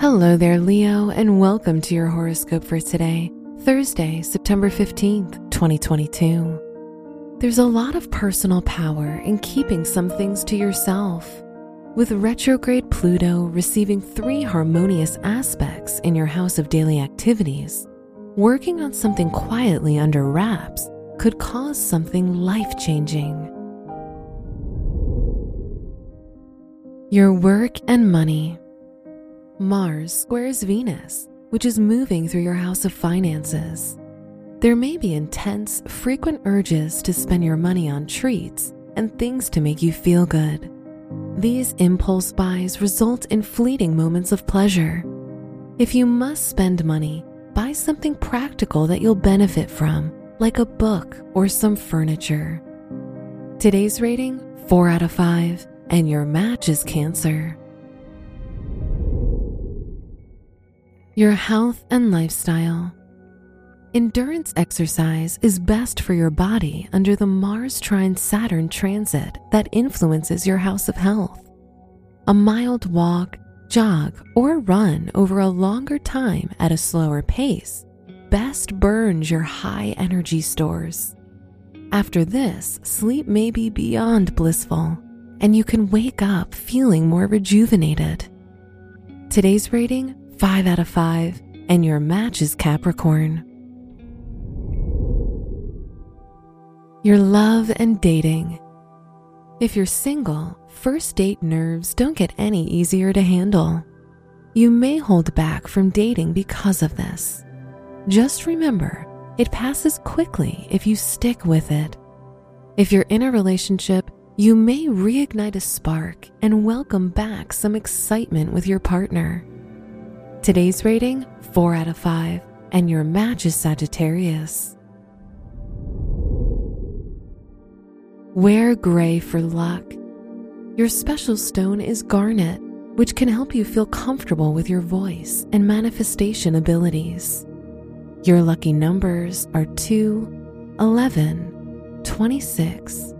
Hello there, Leo, and welcome to your horoscope for today, Thursday, September 15th, 2022. There's a lot of personal power in keeping some things to yourself. With retrograde Pluto receiving three harmonious aspects in your house of daily activities, working on something quietly under wraps could cause something life changing. Your work and money. Mars squares Venus, which is moving through your house of finances. There may be intense, frequent urges to spend your money on treats and things to make you feel good. These impulse buys result in fleeting moments of pleasure. If you must spend money, buy something practical that you'll benefit from, like a book or some furniture. Today's rating 4 out of 5, and your match is Cancer. Your health and lifestyle. Endurance exercise is best for your body under the Mars trine Saturn transit that influences your house of health. A mild walk, jog, or run over a longer time at a slower pace best burns your high energy stores. After this, sleep may be beyond blissful, and you can wake up feeling more rejuvenated. Today's rating 5 out of 5, and your match is Capricorn. Your love and dating. If you're single, first date nerves don't get any easier to handle. You may hold back from dating because of this. Just remember, it passes quickly if you stick with it. If you're in a relationship, you may reignite a spark and welcome back some excitement with your partner. Today's rating 4 out of 5, and your match is Sagittarius. Wear gray for luck. Your special stone is garnet, which can help you feel comfortable with your voice and manifestation abilities. Your lucky numbers are 2, 11, 26,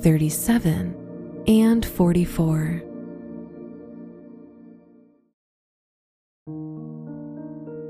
37, and 44.